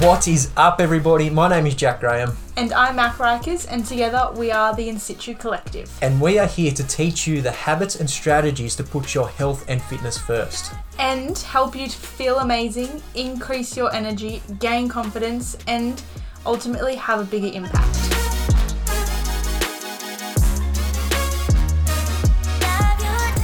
What is up, everybody? My name is Jack Graham, And I'm Mac Rikers, and together we are the In Situ Collective. and we are here to teach you the habits and strategies to put your health and fitness first. And help you to feel amazing, increase your energy, gain confidence, and ultimately have a bigger impact.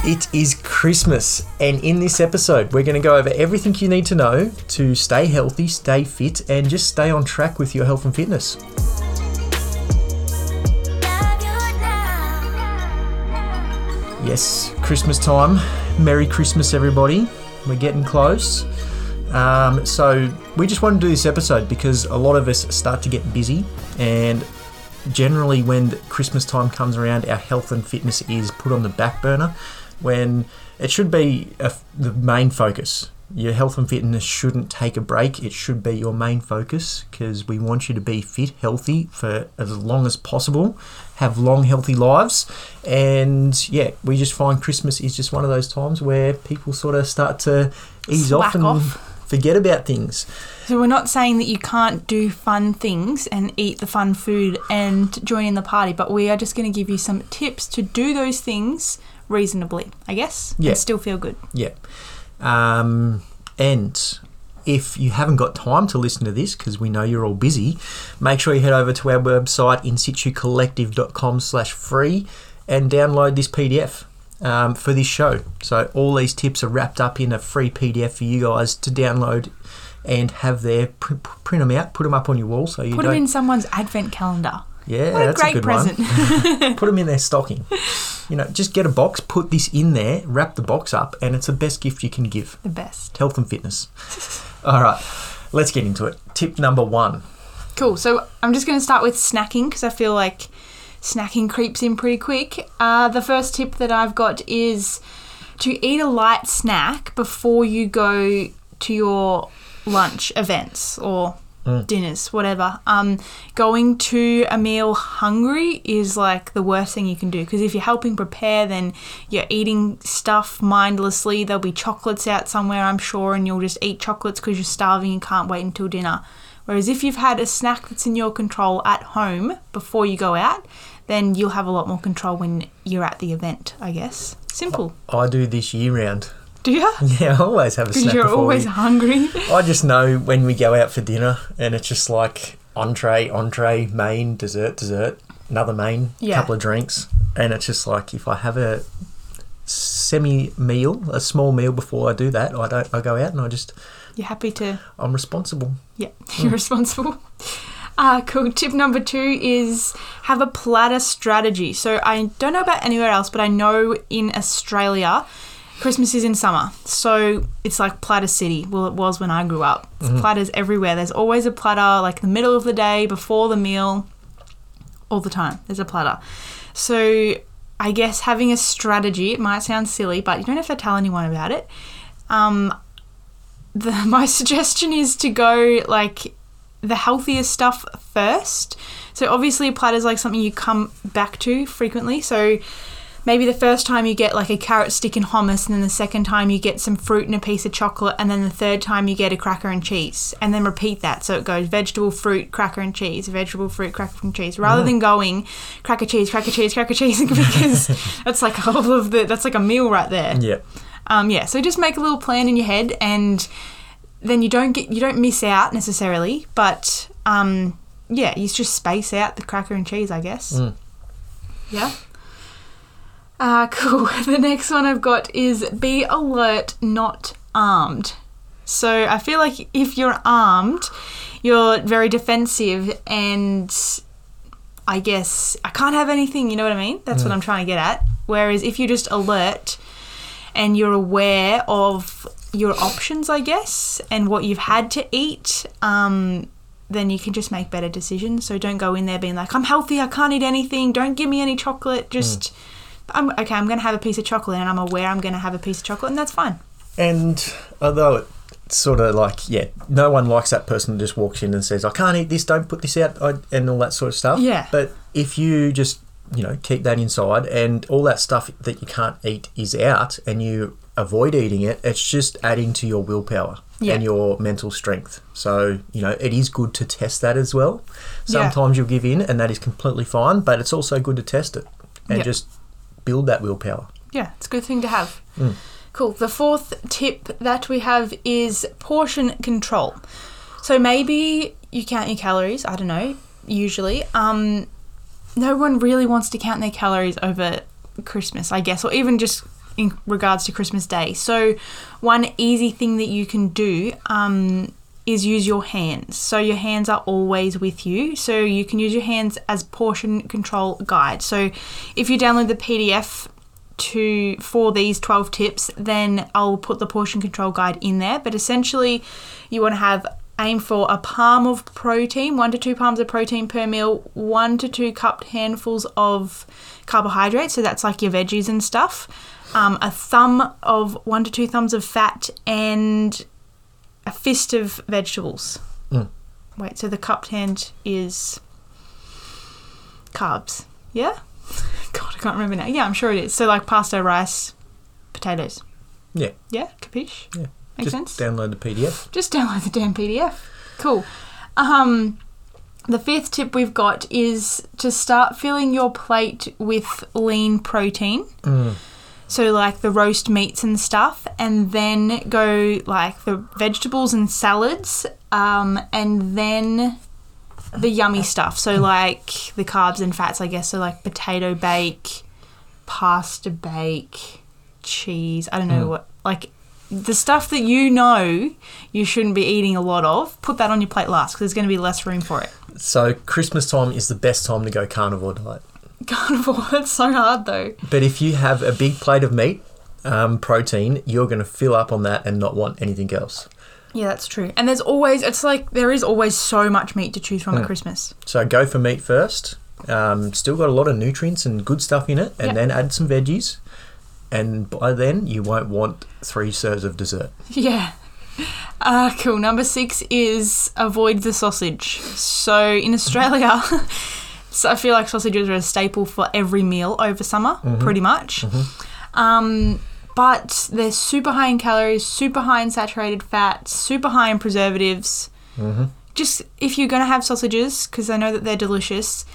It is Christmas, and in this episode, we're going to go over everything you need to know to stay healthy, stay fit, and just stay on track with your health and fitness. Yes, Christmas time. Merry Christmas, everybody. We're getting close. Um, so, we just wanted to do this episode because a lot of us start to get busy, and generally, when Christmas time comes around, our health and fitness is put on the back burner when it should be a, the main focus. Your health and fitness shouldn't take a break. It should be your main focus because we want you to be fit, healthy for as long as possible, have long, healthy lives. And yeah, we just find Christmas is just one of those times where people sort of start to ease off and off. forget about things. So, we're not saying that you can't do fun things and eat the fun food and join in the party, but we are just going to give you some tips to do those things reasonably, I guess, Yeah. and still feel good. Yeah. Um, and if you haven't got time to listen to this, because we know you're all busy, make sure you head over to our website, insitucollective.com slash free, and download this PDF um, for this show. So all these tips are wrapped up in a free PDF for you guys to download and have there. Pr- print them out, put them up on your wall so you Put them in someone's advent calendar. Yeah, What a that's great a good present. one. put them in their stocking. You know, just get a box, put this in there, wrap the box up, and it's the best gift you can give the best. health and fitness. All right, let's get into it. Tip number one. Cool. So I'm just going to start with snacking because I feel like snacking creeps in pretty quick. Uh, the first tip that I've got is to eat a light snack before you go to your lunch events or dinners, whatever. Um, going to a meal hungry is like the worst thing you can do because if you're helping prepare, then you're eating stuff mindlessly. There'll be chocolates out somewhere, I'm sure, and you'll just eat chocolates because you're starving and can't wait until dinner. Whereas if you've had a snack that's in your control at home before you go out, then you'll have a lot more control when you're at the event, I guess. Simple. I do this year round. Do you? Yeah, I always have a Because snack you're always we- hungry. I just know when we go out for dinner and it's just like entree, entree, main, dessert, dessert, another main, Yeah. couple of drinks, and it's just like if I have a semi meal, a small meal before I do that, I don't. I go out and I just You're happy to I'm responsible. Yeah, you're responsible. Uh, cool. Tip number two is have a platter strategy. So I don't know about anywhere else, but I know in Australia, Christmas is in summer. So it's like platter city. Well, it was when I grew up. It's platters everywhere. There's always a platter, like the middle of the day, before the meal, all the time. There's a platter. So I guess having a strategy, it might sound silly, but you don't have to tell anyone about it. Um, the, my suggestion is to go like the healthiest stuff first. So obviously a platter is like something you come back to frequently. So maybe the first time you get like a carrot stick and hummus and then the second time you get some fruit and a piece of chocolate and then the third time you get a cracker and cheese and then repeat that. So it goes vegetable, fruit, cracker and cheese, vegetable, fruit, cracker and cheese rather than going cracker cheese, cracker cheese, cracker cheese because that's like all of the that's like a meal right there. Yeah. Um, yeah, so just make a little plan in your head, and then you don't get you don't miss out necessarily, but um, yeah, you just space out the cracker and cheese, I guess. Yeah. Uh, cool. The next one I've got is be alert, not armed. So I feel like if you're armed, you're very defensive, and I guess I can't have anything. You know what I mean? That's what I'm trying to get at. Whereas if you're just alert and you're aware of your options, I guess, and what you've had to eat, um, then you can just make better decisions. So don't go in there being like, I'm healthy, I can't eat anything, don't give me any chocolate. Just, I'm okay, I'm going to have a piece of chocolate and I'm aware I'm going to have a piece of chocolate, and that's fine. And although it's sort of like, yeah, no one likes that person that just walks in and says, I can't eat this, don't put this out, I, and all that sort of stuff. Yeah. But if you just, you know, keep that inside and all that stuff that you can't eat is out and you avoid eating it, it's just adding to your willpower. Yeah. and your mental strength. So, you know, it is good to test that as well. Yeah. Sometimes you'll give in and that is completely fine, but it's also good to test it and Yeah. just build that willpower. Yeah, it's a good thing to have. Mm. Cool. The fourth tip that we have is portion control. So maybe you count your calories, I don't know, usually. Um no one really wants to count their calories over Christmas, I guess, or even just in regards to Christmas Day. So one easy thing that you can do um is use your hands. So your hands are always with you. So you can use your hands as portion control guide. So if you download the PDF to for these 12 tips, then I'll put the portion control guide in there. But essentially, you want to have aim for a palm of protein, one to two palms of protein per meal, one to two cupped handfuls of carbohydrates. So that's like your veggies and stuff. Um, a thumb of one to two thumbs of fat and a fist of vegetables. Mm. Wait, so the cupped hand is carbs. Yeah? God, I can't remember now. Yeah, I'm sure it is. So like pasta, rice, potatoes. Yeah. Yeah, capiche? Yeah. Makes just sense? download the PDF. Just download the damn PDF. Cool. Um, the fifth tip we've got is to start filling your plate with lean protein. Mm. So like the roast meats and stuff, and then go like the vegetables and salads, um, and then the yummy stuff. So like the carbs and fats, I guess. So like potato bake, pasta bake, cheese. I don't know Mm. what like the stuff that you know you shouldn't be eating a lot of. Put that on your plate last because there's going to be less room for it. So Christmas time is the best time to go carnivore diet. Carnivore. It's so hard though. But if you have a big plate of meat, um, protein, you're going to fill up on that and not want anything else. Yeah, that's true. And there's always, it's like there is always so much meat to choose from at Mm. Christmas. So go for meat first. Um, still got a lot of nutrients and good stuff in it, and Yep. then add some veggies. And by then, you won't want three serves of dessert. Yeah. Uh, cool. Number six is avoid the sausage. So in Australia, so I feel like sausages are a staple for every meal over summer, pretty much. Um, but they're super high in calories, super high in saturated fat, super high in preservatives. Mm-hmm. Just if you're gonna have sausages, because I know that they're delicious,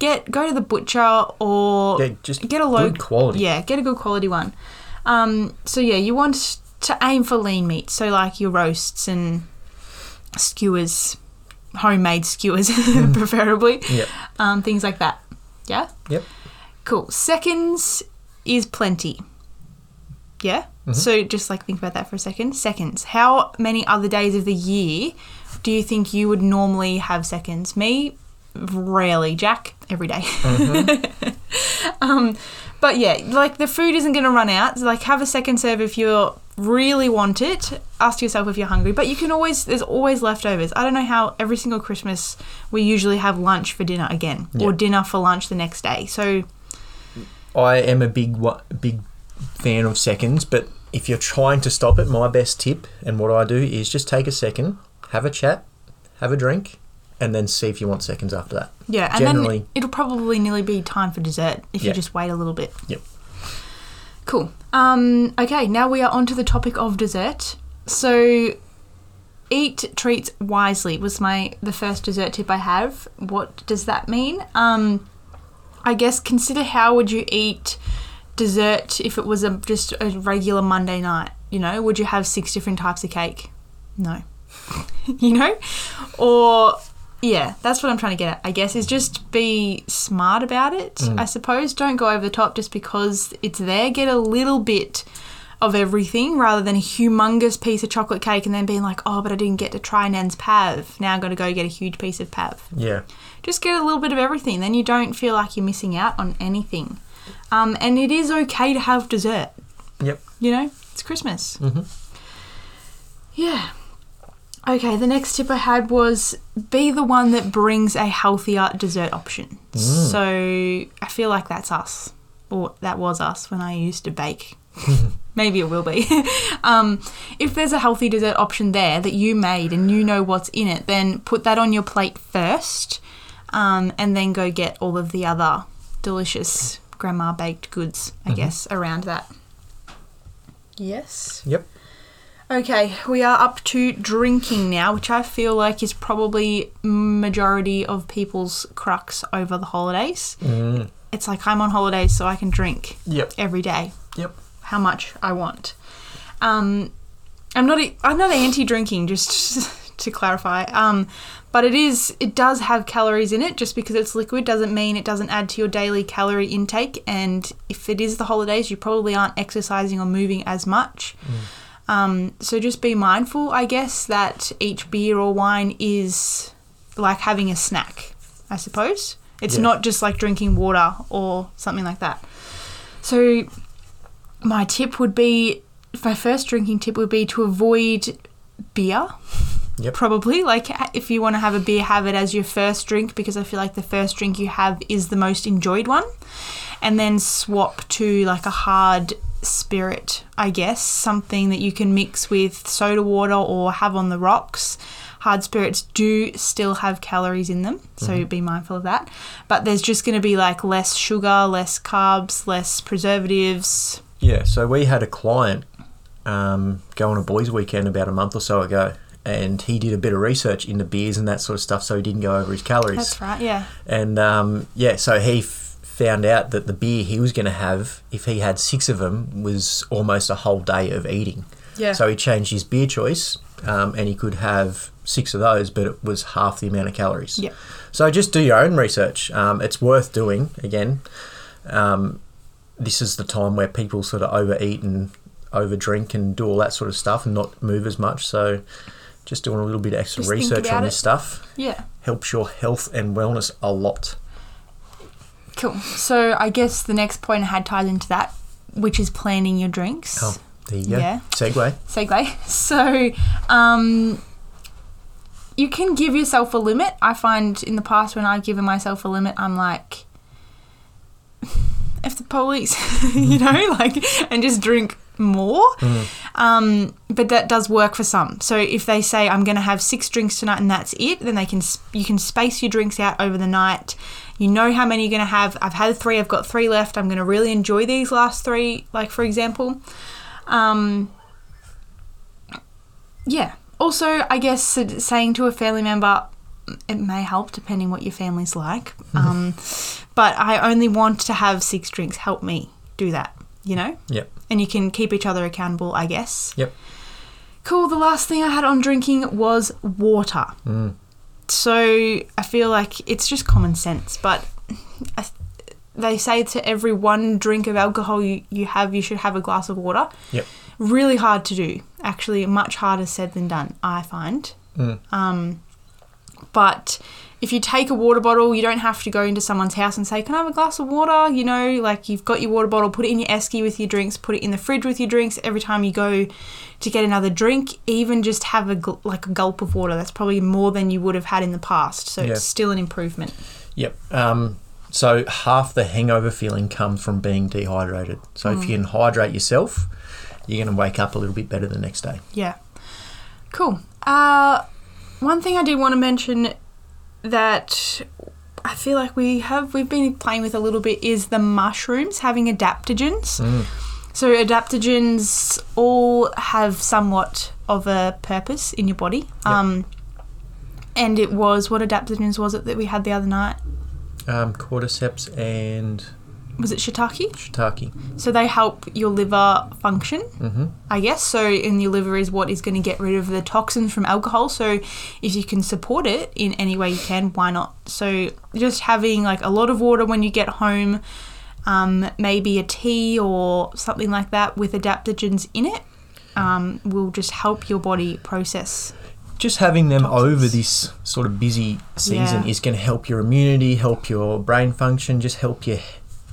get go to the butcher or Yeah, just get a low good quality. Yeah, get a good quality one. Um, so yeah, you want to aim for lean meat, so like your roasts and skewers, homemade skewers, preferably, Yep. um, things like that. Yeah. Yep. Cool. Seconds is plenty. Yeah. So just like think about that for a second. Seconds. How many other days of the year do you think you would normally have seconds? Me, rarely. Jack, every day. um, but yeah, like the food isn't going to run out. So like have a second serve if you really want it. Ask yourself if you're hungry. But you can always there's always leftovers. I don't know how every single Christmas we usually have lunch for dinner again or dinner for lunch the next day. So I am a big big fan of seconds, but if you're trying to stop it, my best tip and what I do is just take a second, have a chat, have a drink, and then see if you want seconds after that. yeah, and Generally- then it'll probably nearly be time for dessert if you just wait a little bit. Yep. Cool. Um, okay, now we are on to the topic of dessert. So, eat treats wisely was my the first dessert tip I have. What does that mean? Um, I guess consider how would you eat dessert if it was a just a regular Monday night. You know, would you have six different types of cake? No. you know, or yeah, that's what I'm trying to get at. I guess is just be smart about it. I suppose don't go over the top just because it's there. Get a little bit of everything rather than a humongous piece of chocolate cake and then being like, oh, but I didn't get to try Nan's pav. Now I'm going to go get a huge piece of pav. Yeah. Just get a little bit of everything. Then you don't feel like you're missing out on anything. Um, and it is okay to have dessert. Yep. You know, it's Christmas. Mhm. Yeah. Okay, the next tip I had was be the one that brings a healthier dessert option. So I feel like that's us, or that was us when I used to bake. Maybe it will be. um, if there's a healthy dessert option there that you made and you know what's in it, then put that on your plate first, um, and then go get all of the other delicious grandma baked goods, I guess, around that. Yes. Yep. Okay, we are up to drinking now, which I feel like is probably majority of people's crux over the holidays. Mm. It's like I'm on holidays, so I can drink Yep. every day, Yep. how much I want. Um, I'm not. a- I'm not anti-drinking, just to clarify. Um, but it is. It does have calories in it. Just because it's liquid doesn't mean it doesn't add to your daily calorie intake. And if it is the holidays, you probably aren't exercising or moving as much. Um, so just be mindful, I guess, that each beer or wine is like having a snack. I suppose it's Yeah. not just like drinking water or something like that. So my tip would be my first drinking tip would be to avoid beer. Yep. Probably like if you want to have a beer, have it as your first drink because I feel like the first drink you have is the most enjoyed one, and then swap to like a hard spirit, I guess, something that you can mix with soda water or have on the rocks. Hard spirits do still have calories in them, so be mindful of that. But there's just going to be like less sugar, less carbs, less preservatives. Yeah, so we had a client um, go on a boys' weekend about a month or so ago, and he did a bit of research into beers and that sort of stuff, so he didn't go over his calories. That's right, yeah. And um, yeah, so he f- found out that the beer he was going to have, if he had six of them, was almost a whole day of eating. Yeah. So he changed his beer choice, um, and he could have six of those, but it was half the amount of calories. Yeah. So just do your own research. Um, it's worth doing. Again, um, this is the time where people sort of overeat and overdrink and do all that sort of stuff and not move as much. So just doing a little bit of extra Just research on it. this stuff Yeah. helps your health and wellness a lot. Cool. So I guess the next point I had ties into that, which is planning your drinks. Oh, there you go. Yeah. segue. segue. So, um, you can give yourself a limit. I find in the past when I've given myself a limit, I'm like, if the police, you know, like, and just drink more. Um, but that does work for some. So if they say I'm going to have six drinks tonight and that's it, then they can sp- you can space your drinks out over the night. You know how many you're going to have. I've had three. I've got three left. I'm going to really enjoy these last three. Like for example, um, yeah. Also, I guess saying to a family member, it may help depending what your family's like. Um, but I only want to have six drinks. Help me do that. You know, Yep. and you can keep each other accountable. I guess. Yep. Cool. The last thing I had on drinking was water. Mm. So I feel like it's just common sense, but I, they say to every one drink of alcohol you, you have, you should have a glass of water. Yep. Really hard to do. Actually, much harder said than done, I find. Mm. Um, but if you take a water bottle, you don't have to go into someone's house and say, Can I have a glass of water? You know, like you've got your water bottle, put it in your esky with your drinks, put it in the fridge with your drinks. Every time you go to get another drink, even just have a gul- like a gulp of water. That's probably more than you would have had in the past. So Yeah. it's still an improvement. Yep. Um, so half the hangover feeling comes from being dehydrated. So if you can hydrate yourself, you're going to wake up a little bit better the next day. Yeah. Cool. Uh, one thing I did want to mention that I feel like we have we've been playing with a little bit is the mushrooms having adaptogens. So adaptogens all have somewhat of a purpose in your body. Um, and it was what adaptogens was it that we had the other night? Um, cordyceps and Was it shiitake? shiitake. So they help your liver function, Mm-hmm. I guess. So, in your liver is what is going to get rid of the toxins from alcohol. So, if you can support it in any way you can, why not? So, just having like a lot of water when you get home, um, maybe a tea or something like that with adaptogens in it, um, will just help your body process. Just having them over this sort of busy season Yeah. is going to help your immunity, help your brain function, just help your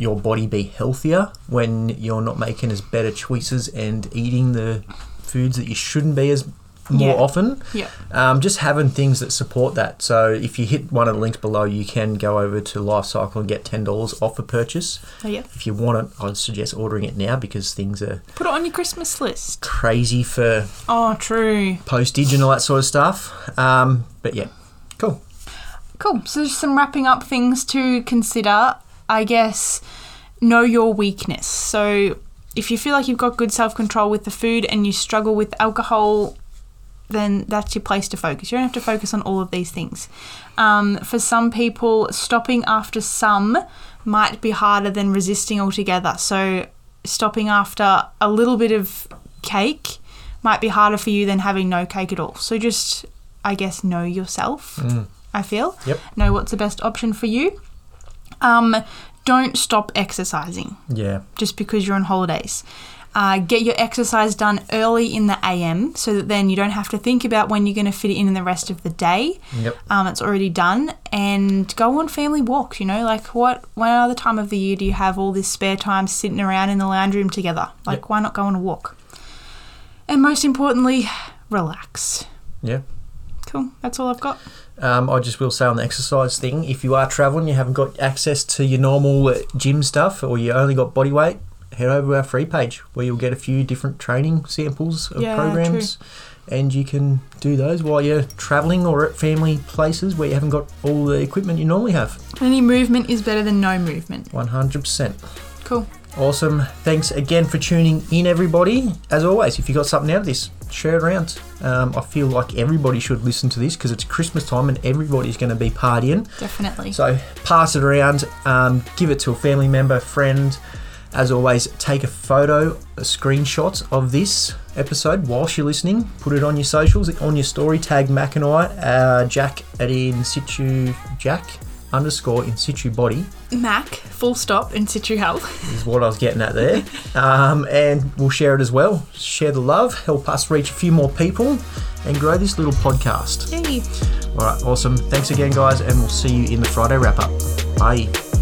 your body be healthier when you're not making as better choices and eating the foods that you shouldn't be as more Yeah. often. Yeah. Um, just having things that support that. So if you hit one of the links below, you can go over to Life Cykel and get ten dollars off a purchase. So, yeah. If you want it, I'd suggest ordering it now because things are Put it on your Christmas list. crazy for Oh, true. postage and all that sort of stuff. Um, but yeah, cool. Cool. So, just some wrapping up things to consider. I guess know your weakness. So, if you feel like you've got good self control with the food and you struggle with alcohol, then that's your place to focus. You don't have to focus on all of these things. Um, for some people, stopping after some might be harder than resisting altogether. So, stopping after a little bit of cake might be harder for you than having no cake at all. So, just, I guess, know yourself, I feel. Yep. Know what's the best option for you. Um, don't stop exercising Yeah. just because you're on holidays. Uh, get your exercise done early in the AM so that then you don't have to think about when you're going to fit it in in the rest of the day. Yep. Um, it's already done. And go on family walks, you know, like what, what other time of the year do you have all this spare time sitting around in the lounge room together? Like, Yep. why not go on a walk? And most importantly, relax. Yeah. Cool. That's all I've got. Um, I just will say on the exercise thing, if you are traveling, you haven't got access to your normal uh, gym stuff, or you only got body weight, head over to our free page where you'll get a few different training samples of Yeah, programs, and you can do those while you're traveling or at family places where you haven't got all the equipment you normally have. Any movement is better than no movement. One hundred percent. Cool. Awesome. Thanks again for tuning in, everybody. As always, if you got something out of this, share it around. Um, I feel like everybody should listen to this because it's Christmas time and everybody's going to be partying. Definitely. So pass it around, um, give it to a family member, friend. As always, take a photo, a screenshot of this episode whilst you're listening. Put it on your socials, on your story. Tag Mac and I, uh, Jack at in situ Jack underscore in situ body Mac, full stop, in situ health. is what I was getting at there. Um, and we'll share it as well. Share the love, help us reach a few more people, and grow this little podcast. Yay. All right, awesome. Thanks again, guys, and we'll see you in the Friday wrap up. Bye.